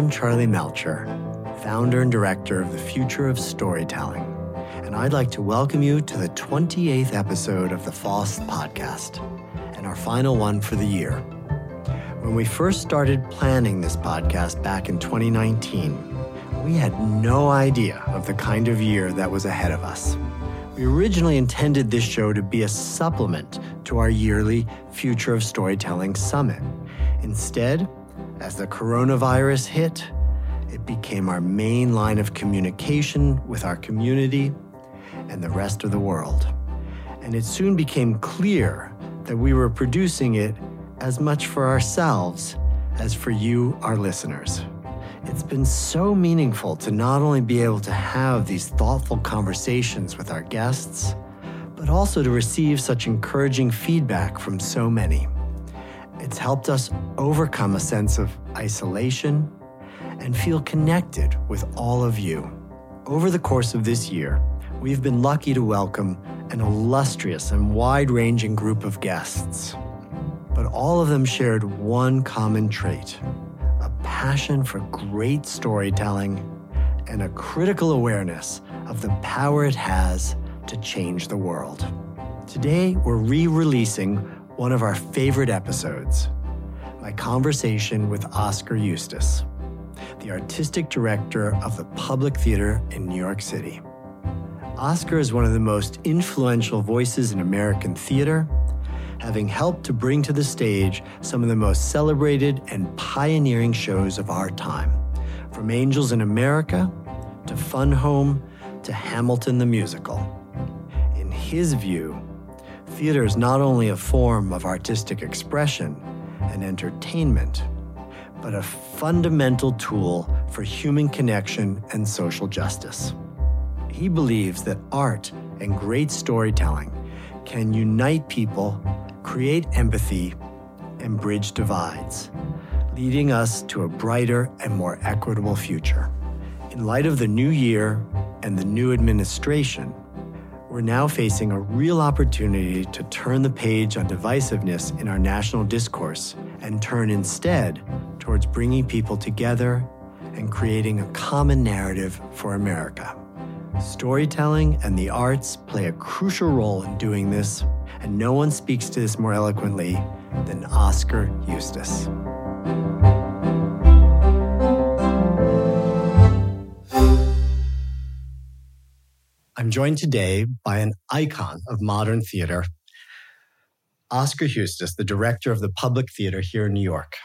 I'm Charlie Melcher, founder and director of the Future of Storytelling, and I'd like to welcome you to the 28th episode of the FOST podcast, and our final one for the year. When we first started planning this podcast back in 2019, we had no idea of the kind of year that was ahead of us. We originally intended this show to be a supplement to our yearly Future of Storytelling Summit. Instead, as the coronavirus hit, it became our main line of communication with our community and the rest of the world. And it soon became clear that we were producing it as much for ourselves as for you, our listeners. It's been so meaningful to not only be able to have these thoughtful conversations with our guests, but also to receive such encouraging feedback from so many. It's helped us overcome a sense of isolation and feel connected with all of you. Over the course of this year, we've been lucky to welcome an illustrious and wide ranging group of guests. But all of them shared one common trait a passion for great storytelling and a critical awareness of the power it has to change the world. Today, we're re releasing one of our favorite episodes my conversation with Oskar Eustis, the artistic director of the Public Theater in New York City. Oskar is one of the most influential voices in American theater, having helped to bring to the stage some of the most celebrated and pioneering shows of our time, from Angels in America to Fun Home to Hamilton the Musical. In his view, theater is not only a form of artistic expression and entertainment, but a fundamental tool for human connection and social justice. He believes that art and great storytelling can unite people, create empathy, and bridge divides, leading us to a brighter and more equitable future. In light of the new year and the new administration, we're now facing a real opportunity to turn the page on divisiveness in our national discourse and turn instead towards bringing people together and creating a common narrative for America. Storytelling and the arts play a crucial role in doing this, and no one speaks to this more eloquently than Oskar Eustis. I'm joined today by an icon of modern theater, Oskar Eustis, the director of the Public Theater here in New York.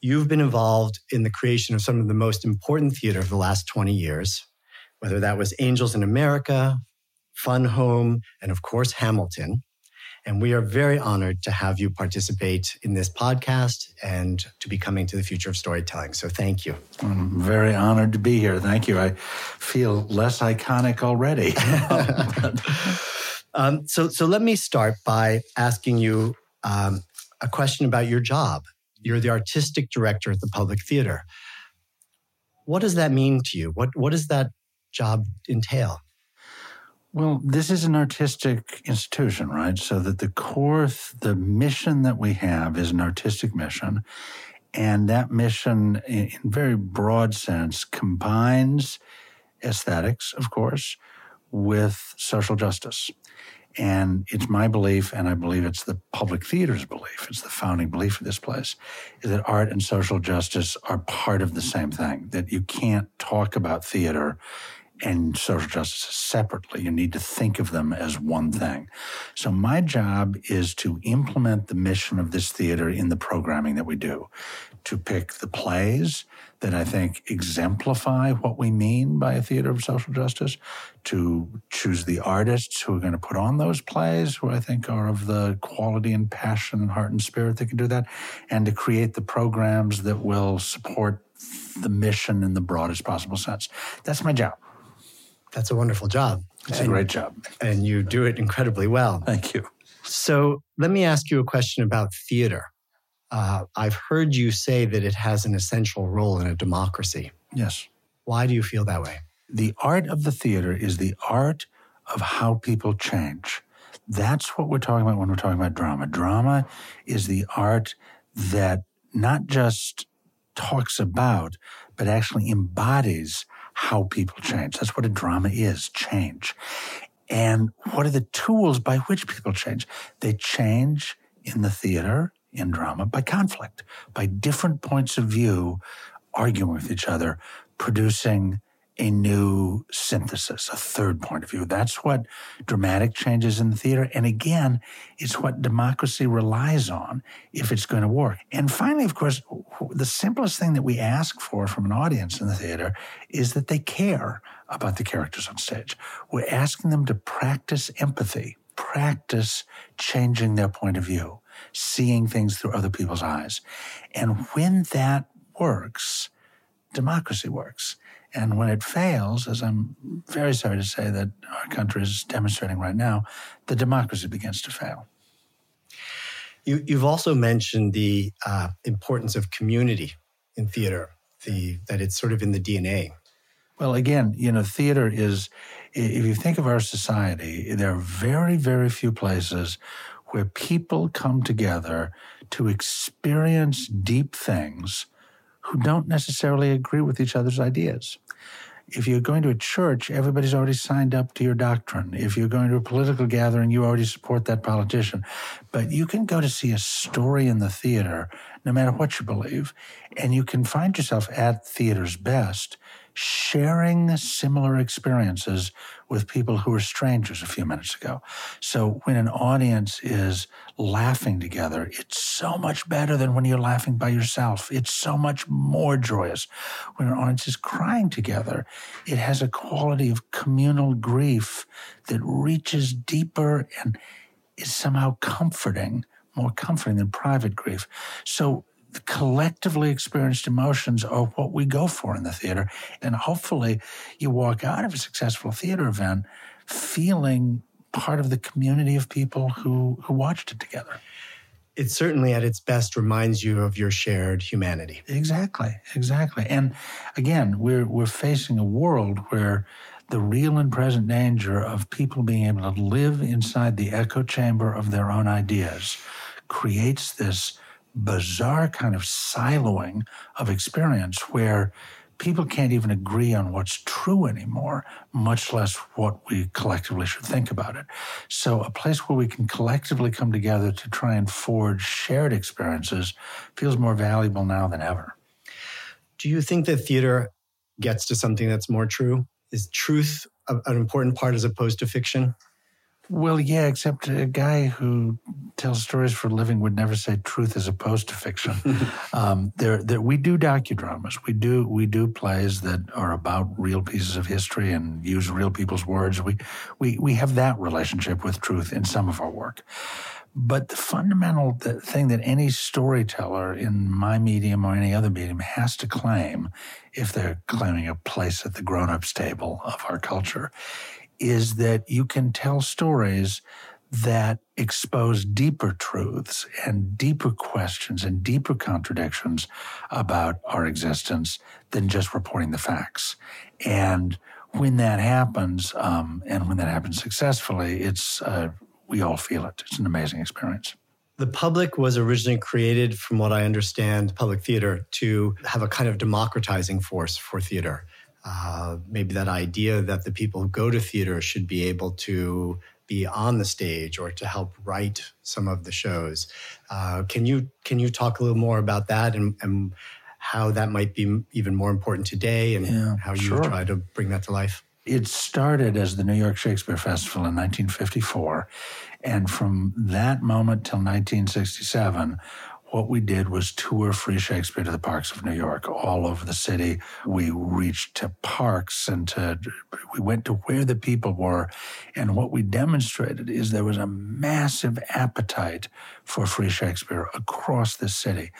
You've been involved in the creation of some of the most important theater of the last 20 years, whether that was Angels in America, Fun Home, and of course, Hamilton. And we are very honored to have you participate in this podcast and to be coming to the future of storytelling. So thank you. I'm very honored to be here. Thank you. I feel less iconic already. um, so, so let me start by asking you um, a question about your job. You're the artistic director at the Public Theater. What does that mean to you? What, what does that job entail? Well, this is an artistic institution, right? So that the core, the mission that we have is an artistic mission. And that mission, in very broad sense, combines aesthetics, of course, with social justice. And it's my belief, and I believe it's the public theater's belief, it's the founding belief of this place, is that art and social justice are part of the same thing, that you can't talk about theater and social justice separately. You need to think of them as one thing. So, my job is to implement the mission of this theater in the programming that we do, to pick the plays that I think exemplify what we mean by a theater of social justice, to choose the artists who are going to put on those plays, who I think are of the quality and passion and heart and spirit that can do that, and to create the programs that will support the mission in the broadest possible sense. That's my job. That's a wonderful job. It's and, a great job. And you do it incredibly well. Thank you. So let me ask you a question about theater. Uh, I've heard you say that it has an essential role in a democracy. Yes. Why do you feel that way? The art of the theater is the art of how people change. That's what we're talking about when we're talking about drama. Drama is the art that not just talks about, but actually embodies how people change. That's what a drama is change. And what are the tools by which people change? They change in the theater, in drama, by conflict, by different points of view arguing with each other, producing a new synthesis, a third point of view. That's what dramatic changes in the theater. And again, it's what democracy relies on if it's going to work. And finally, of course, the simplest thing that we ask for from an audience in the theater is that they care about the characters on stage. We're asking them to practice empathy, practice changing their point of view, seeing things through other people's eyes. And when that works, democracy works. And when it fails, as I'm very sorry to say that our country is demonstrating right now, the democracy begins to fail. You, have also mentioned the uh, importance of community in theater, the, that it's sort of in the DNA. Well, again, you know, theater is, if you think of our society, there are very, very few places where people come together to experience deep things who don't necessarily agree with each other's ideas. If you're going to a church, everybody's already signed up to your doctrine. If you're going to a political gathering, you already support that politician. But you can go to see a story in the theater, no matter what you believe, and you can find yourself at theater's best sharing similar experiences with people who were strangers a few minutes ago. So when an audience is laughing together, it's so much better than when you're laughing by yourself. It's so much more joyous. When an audience is crying together, it has a quality of communal grief that reaches deeper and is somehow comforting, more comforting than private grief. So collectively experienced emotions are what we go for in the theater. And hopefully, you walk out of a successful theater event feeling part of the community of people who, who watched it together. It certainly, at its best, reminds you of your shared humanity. Exactly, exactly. And again, we're, we're facing a world where the real and present danger of people being able to live inside the echo chamber of their own ideas creates this bizarre kind of siloing of experience where people can't even agree on what's true anymore, much less what we collectively should think about it. So, a place where we can collectively come together to try and forge shared experiences feels more valuable now than ever. Do you think that theater gets to something that's more true? Is truth an important part as opposed to fiction? Well, yeah, except a guy who tells stories for a living would never say truth as opposed to fiction. um, there, there, we do docudramas. We do, we do plays that are about real pieces of history and use real people's words. We, we, we have that relationship with truth in some of our work. But the fundamental thing that any storyteller in my medium or any other medium has to claim, if they're claiming a place at the grown-ups table of our culture, is that you can tell stories that expose deeper truths and deeper questions and deeper contradictions about our existence than just reporting the facts. And when that happens, um, and when that happens successfully, it's uh, we all feel it. It's an amazing experience. The public was originally created, from what I understand, public theater to have a kind of democratizing force for theater uh, maybe that idea that the people who go to theater should be able to be on the stage or to help write some of the shows. Uh, can you can you talk a little more about that and, and how that might be even more important today and yeah, how you sure. try to bring that to life? It started as the New York Shakespeare Festival in 1954. And from that moment till 1967, what we did was tour Free Shakespeare to the parks of New York, all over the city. We reached to parks and to, we went to where the people were. And what we demonstrated is there was a massive appetite for Free Shakespeare across the city.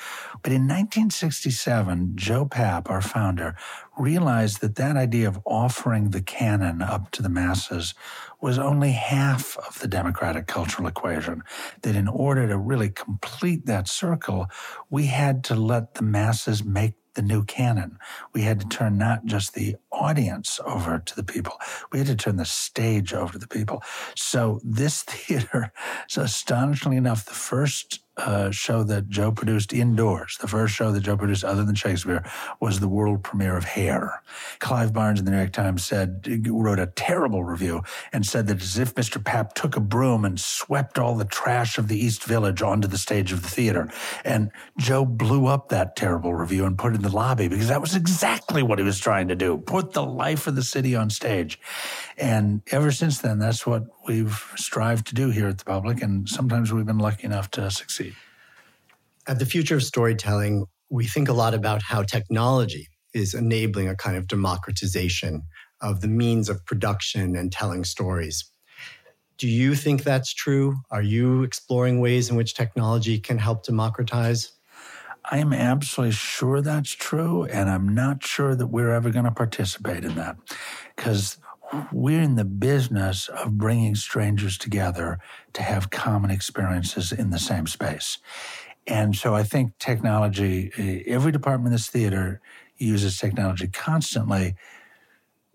But in 1967, Joe Papp, our founder, realized that that idea of offering the canon up to the masses was only half of the democratic cultural equation. That in order to really complete that circle, we had to let the masses make the new canon. We had to turn not just the audience over to the people. We had to turn the stage over to the people. So this theater, so astonishingly enough, the first uh, show that Joe produced indoors. The first show that Joe produced, other than Shakespeare, was the world premiere of Hair. Clive Barnes in the New York Times said, wrote a terrible review and said that as if Mr. Papp took a broom and swept all the trash of the East Village onto the stage of the theater. And Joe blew up that terrible review and put it in the lobby because that was exactly what he was trying to do put the life of the city on stage. And ever since then, that's what we've strived to do here at the public. And sometimes we've been lucky enough to succeed. At the future of storytelling, we think a lot about how technology is enabling a kind of democratization of the means of production and telling stories. Do you think that's true? Are you exploring ways in which technology can help democratize? I am absolutely sure that's true, and I'm not sure that we're ever going to participate in that because we're in the business of bringing strangers together to have common experiences in the same space. And so I think technology, every department in this theater uses technology constantly,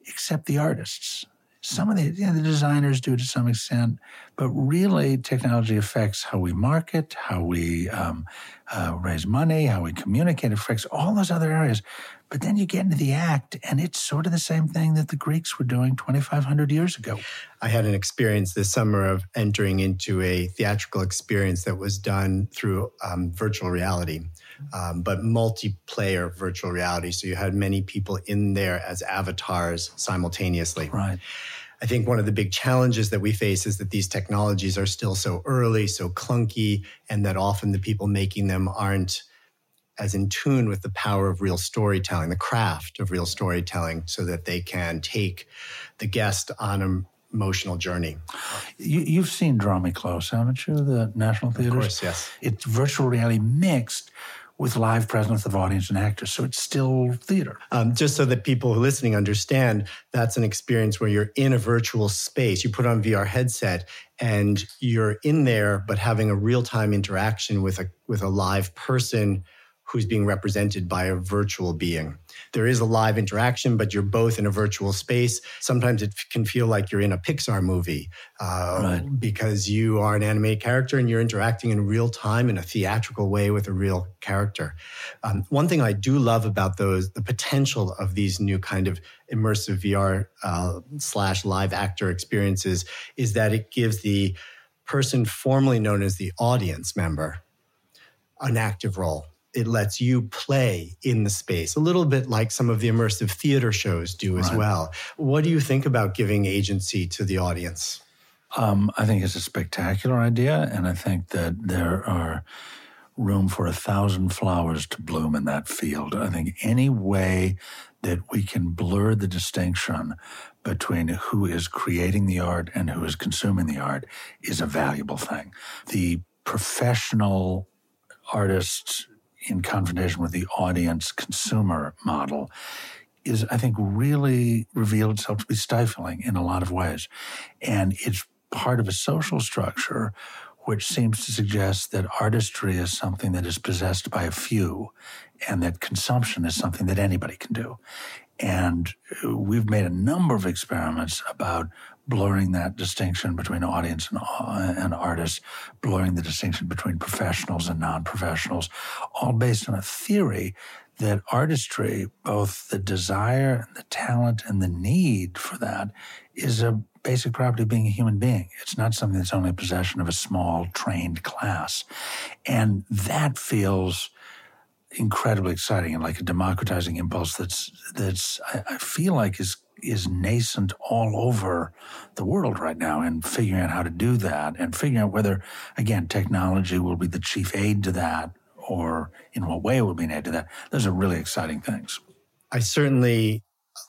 except the artists. Some of the, you know, the designers do to some extent, but really technology affects how we market, how we um, uh, raise money, how we communicate, affects all those other areas. But then you get into the act, and it's sort of the same thing that the Greeks were doing 2,500 years ago. I had an experience this summer of entering into a theatrical experience that was done through um, virtual reality, um, but multiplayer virtual reality. So you had many people in there as avatars simultaneously. Right. I think one of the big challenges that we face is that these technologies are still so early, so clunky, and that often the people making them aren't as in tune with the power of real storytelling, the craft of real storytelling, so that they can take the guest on an emotional journey. You, have seen Draw Me Close, haven't you? The National Theatre. Of course, yes. It's virtual reality mixed with live presence of audience and actors. So it's still theater. Um, just so that people listening understand, that's an experience where you're in a virtual space. You put on VR headset and you're in there, but having a real time interaction with a with a live person who's being represented by a virtual being. There is a live interaction, but you're both in a virtual space. Sometimes it can feel like you're in a Pixar movie uh, right. because you are an animated character and you're interacting in real time in a theatrical way with a real character. Um, one thing I do love about those, the potential of these new kind of immersive VR uh, slash live actor experiences, is that it gives the person formerly known as the audience member an active role it lets you play in the space, a little bit like some of the immersive theater shows do as right. well. What do you think about giving agency to the audience? Um, I think it's a spectacular idea, and I think that there are room for a thousand flowers to bloom in that field. I think any way that we can blur the distinction between who is creating the art and who is consuming the art is a valuable thing. The professional artists in confrontation with the audience consumer model is, I think, really revealed itself to be stifling in a lot of ways. And it's part of a social structure which seems to suggest that artistry is something that is possessed by a few and that consumption is something that anybody can do. And uh, we've made a number of experiments about blurring that distinction between audience and, uh, and artists, blurring the distinction between professionals and non professionals, all based on a theory that artistry, both the desire and the talent and the need for that, is a basic property of being a human being. It's not something that's only a possession of a small trained class. And that feels incredibly exciting and like a democratizing impulse that's that's I, I feel like is is nascent all over the world right now and figuring out how to do that and figuring out whether, again, technology will be the chief aid to that or in what way it will be an aid to that. Those are really exciting things. I certainly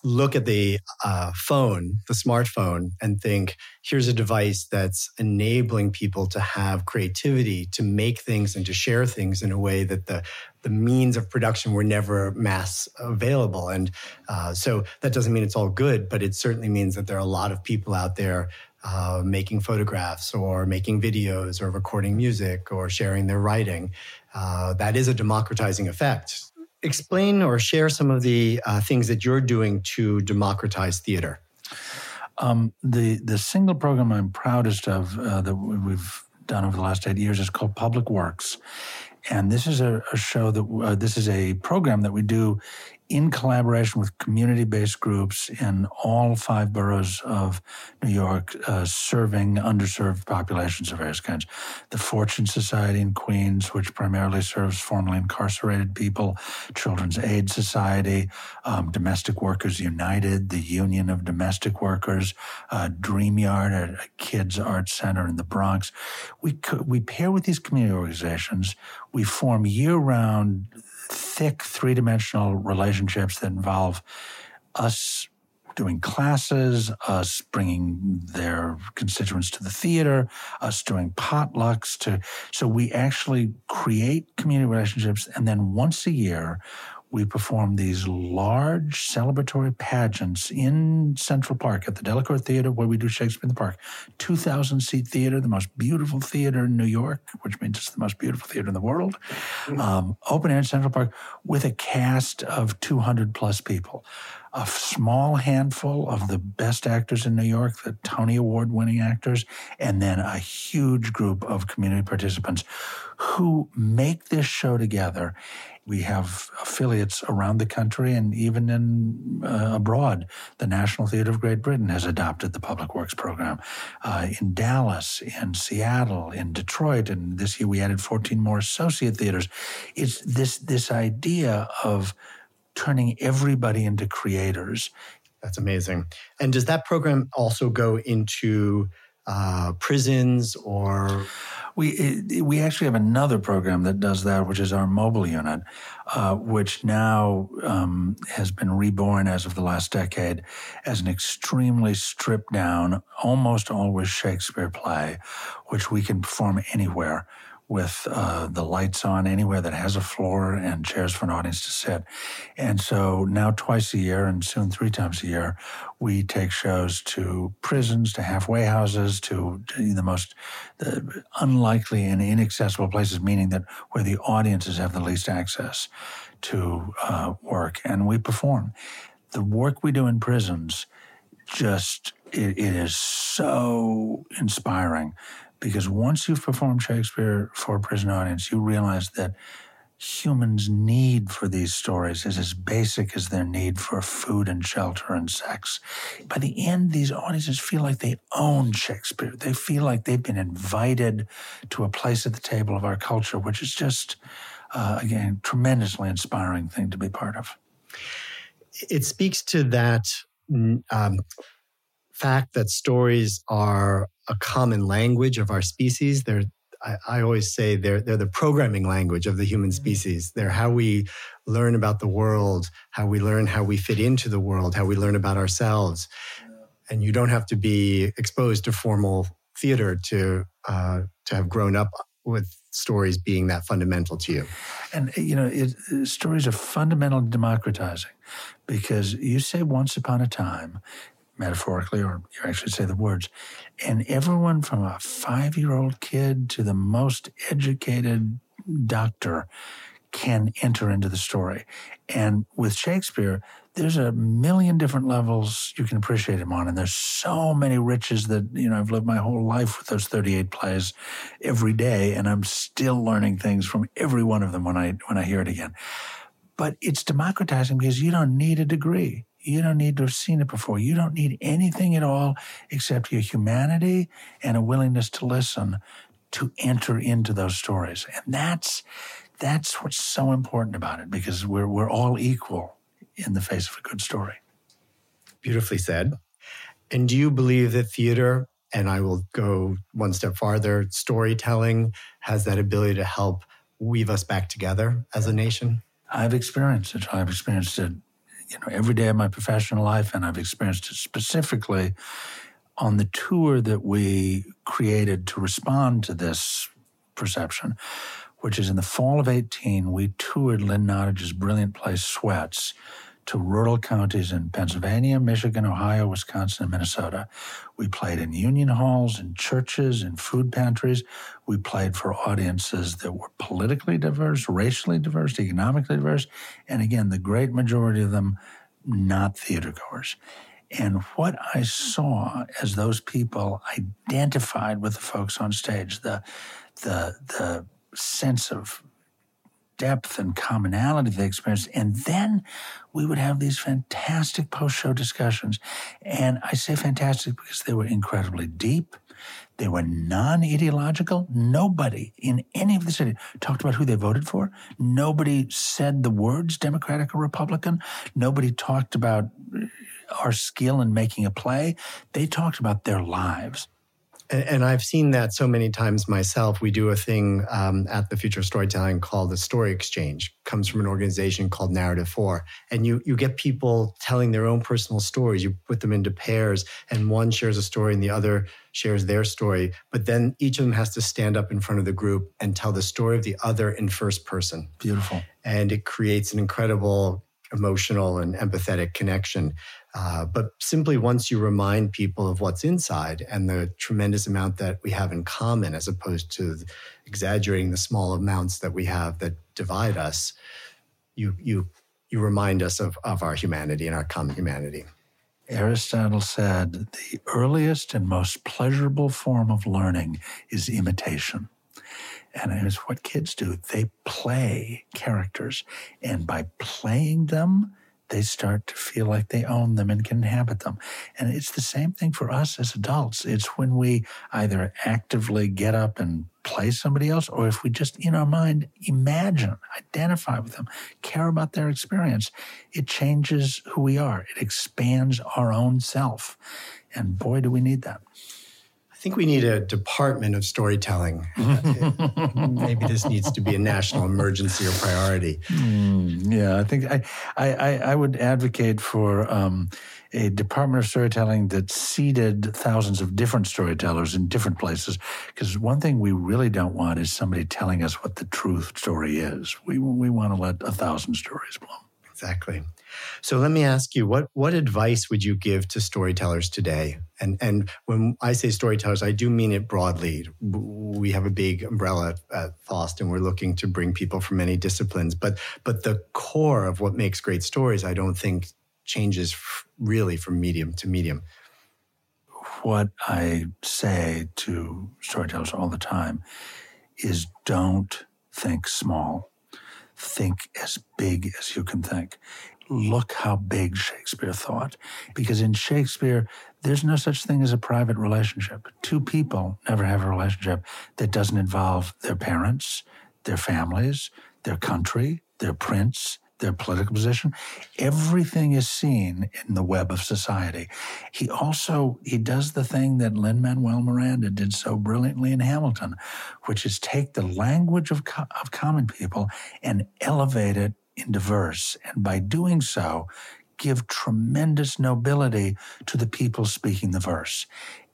look at the uh, phone, the smartphone, and think, here's a device that's enabling people to have creativity, to make things and to share things in a way that the the means of production were never mass available. And uh, so that doesn't mean it's all good, but it certainly means that there are a lot of people out there uh, making photographs or making videos or recording music or sharing their writing. Uh, that is a democratizing effect explain or share some of the uh, things that you're doing to democratize theater. Um, the the single program I'm proudest of uh, that we've done over the last eight years is called Public Works, and this is a, a show that uh, this is a program that we do in collaboration with community based groups in all five boroughs of New York, uh, serving underserved populations of various kinds. The Fortune Society in Queens, which primarily serves formerly incarcerated people, Children's Aid Society, um, Domestic Workers United, the Union of Domestic Workers, uh, Dream Yard, a, a kids' art center in the Bronx. We, we pair with these community organizations. We form year round thick three dimensional relationships that involve us doing classes, us bringing their constituents to the theater, us doing potlucks to so we actually create community relationships and then once a year we perform these large celebratory pageants in Central Park at the Delacorte Theater, where we do Shakespeare in the Park. 2,000 seat theater, the most beautiful theater in New York, which means it's the most beautiful theater in the world. Mm-hmm. Um, open air in Central Park with a cast of 200 plus people. A small handful of the best actors in New York, the Tony Award winning actors, and then a huge group of community participants who make this show together we have affiliates around the country and even in uh, abroad. The National Theatre of Great Britain has adopted the Public Works program. Uh, in Dallas, in Seattle, in Detroit, and this year we added 14 more associate theaters. It's this this idea of turning everybody into creators. That's amazing. And does that program also go into uh, prisons or? We we actually have another program that does that, which is our mobile unit, uh, which now um, has been reborn as of the last decade as an extremely stripped down, almost always Shakespeare play, which we can perform anywhere with uh, the lights on anywhere that has a floor and chairs for an audience to sit. And so now, twice a year and soon three times a year, we take shows to prisons, to halfway houses, to, the most the unlikely and inaccessible places, meaning that where the audiences have the least access to uh, work. And we perform. The work we do in prisons just it, it is so inspiring because once you've performed Shakespeare for a prison audience, you realize that humans' need for these stories is as basic as their need for food and shelter and sex. By the end, these audiences feel like they own Shakespeare. They feel like they've been invited to a place at the table of our culture, which is just, uh, again, tremendously inspiring thing to be part of. It speaks to that um, fact that stories are a common language of our species. They're I, I, always say they're they're the programming language of the human mm-hmm. species. They're how we learn about the world, how we learn how we fit into the world, how we learn about ourselves. And you don't have to be exposed to formal theater to uh, to have grown up with stories being that fundamental to you. And you know, it, stories are fundamentally democratizing because you say once upon a time, metaphorically, or you actually say the words. And everyone from a five year old kid to the most educated doctor can enter into the story. And with Shakespeare, there's a million different levels you can appreciate him on. And there's so many riches that, you know, I've lived my whole life with those 38 plays every day. And I'm still learning things from every one of them when I, when I hear it again. But it's democratizing because you don't need a degree. You don't need to have seen it before. You don't need anything at all except your humanity and a willingness to listen to enter into those stories. And that's that's what's so important about it because we're we're all equal in the face of a good story. Beautifully said. And do you believe that theater, and I will go one step farther, storytelling has that ability to help weave us back together as a nation? I've experienced it. I've experienced it you know every day of my professional life, and I've experienced it specifically on the tour that we created to respond to this perception, which is in the fall of 18, we toured Lynn Nottage's brilliant play Sweats to rural counties in Pennsylvania, Michigan, Ohio, Wisconsin, and Minnesota. We played in union halls, in churches, in food pantries. We played for audiences that were politically diverse, racially diverse, economically diverse, and again, the great majority of them not theater goers. And what I saw as those people identified with the folks on stage, the the the sense of depth and commonality they experienced. And then we would have these fantastic post show discussions. And I say fantastic because they were incredibly deep. They were non ideological. Nobody in any of the city talked about who they voted for. Nobody said the words Democratic or Republican. Nobody talked about uh, our skill in making a play. They talked about their lives. And, and, I've seen that so many times myself. We do a thing um, at the Future of Storytelling called the Story Exchange. It comes from an organization called Narrative Four, and you you get people telling their own personal stories. You put them into pairs, and one shares a story, and the other shares their story. But then each of them has to stand up in front of the group and tell the story of the other in first person. Beautiful, and it creates an incredible emotional and empathetic connection. Uh, but simply once you remind people of what's inside and the tremendous amount that we have in common, as opposed to exaggerating the small amounts that we have that divide us, you you you remind us of, of our humanity and our common humanity. Aristotle said the earliest and most pleasurable form of learning is imitation. And it's what kids do. They play characters. And by playing them, they start to feel like they own them and can inhabit them. And it's the same thing for us as adults. It's when we either actively get up and play somebody else, or if we just in our mind imagine, identify with them, care about their experience, it changes who we are. It expands our own self. And boy, do we need that. I think we need a department of storytelling. Maybe this needs to be a national emergency or priority. Mm, yeah, I think I, I, I would advocate for um, a department of storytelling that seeded thousands of different storytellers in different places. Because one thing we really don't want is somebody telling us what the truth story is. We, we want to let a thousand stories bloom. Exactly. So let me ask you, what what advice would you give to storytellers today? And and when I say storytellers, I do mean it broadly. We have a big umbrella at FOST, and we're looking to bring people from many disciplines. But but the core of what makes great stories, I don't think changes really from medium to medium. What I say to storytellers all the time is don't think small. Think as big as you can think look how big Shakespeare thought. Because in Shakespeare, there's no such thing as a private relationship. Two people never have a relationship that doesn't involve their parents, their families, their country, their prince, their political position. Everything is seen in the web of society. He also he does the thing that Lin Manuel Miranda did so brilliantly in Hamilton, which is take the language of, co- of common people and elevate it into verse. And by doing so, give tremendous nobility to the people speaking the verse.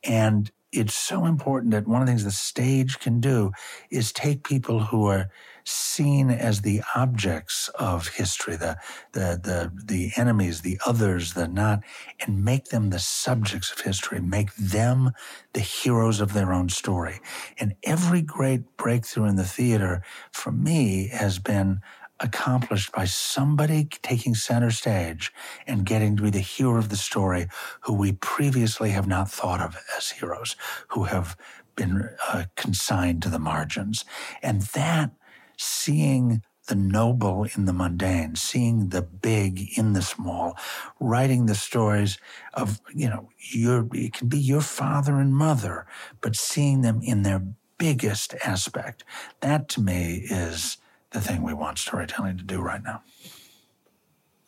And it's so important that one of the things the stage can do is take people who are seen as the objects of history, the, the, the, the enemies, the others, the not, and make them the subjects of history, make them the heroes of their own story. And every great breakthrough in the theater, for me, has been accomplished by somebody taking center stage and getting to be the hero of the story who we previously have not thought of as heroes, who have been uh, consigned to the margins. And that seeing the noble in the mundane, seeing the big in the small, writing the stories of, you know, your, it can be your father and mother, but seeing them in their biggest aspect. That to me is the thing we want storytelling to do right now.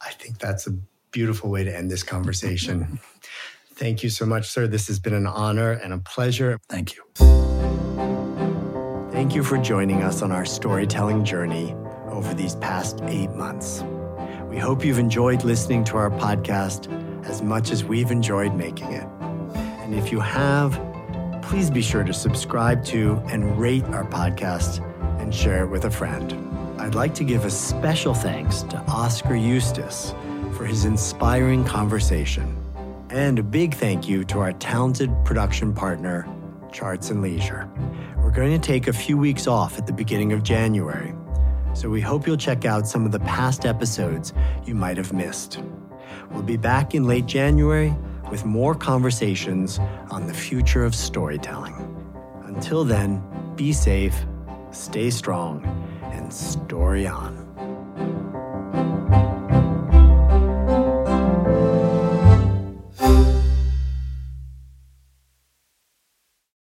I think that's a beautiful way to end this conversation. Thank you so much, sir. This has been an honor and a pleasure. Thank you. Thank you for joining us on our storytelling journey over these past eight months. We hope you've enjoyed listening to our podcast as much as we've enjoyed making it. And if you have, please be sure to subscribe to and rate our podcast and share it with a friend. I'd like to give a special thanks to Oskar Eustis for his inspiring conversation. And a big thank you to our talented production partner, Charts and Leisure. We're going to take a few weeks off at the beginning of January, so we hope you'll check out some of the past episodes you might have missed. We'll be back in late January with more conversations on the future of storytelling. Until then, be safe, stay strong, and story on.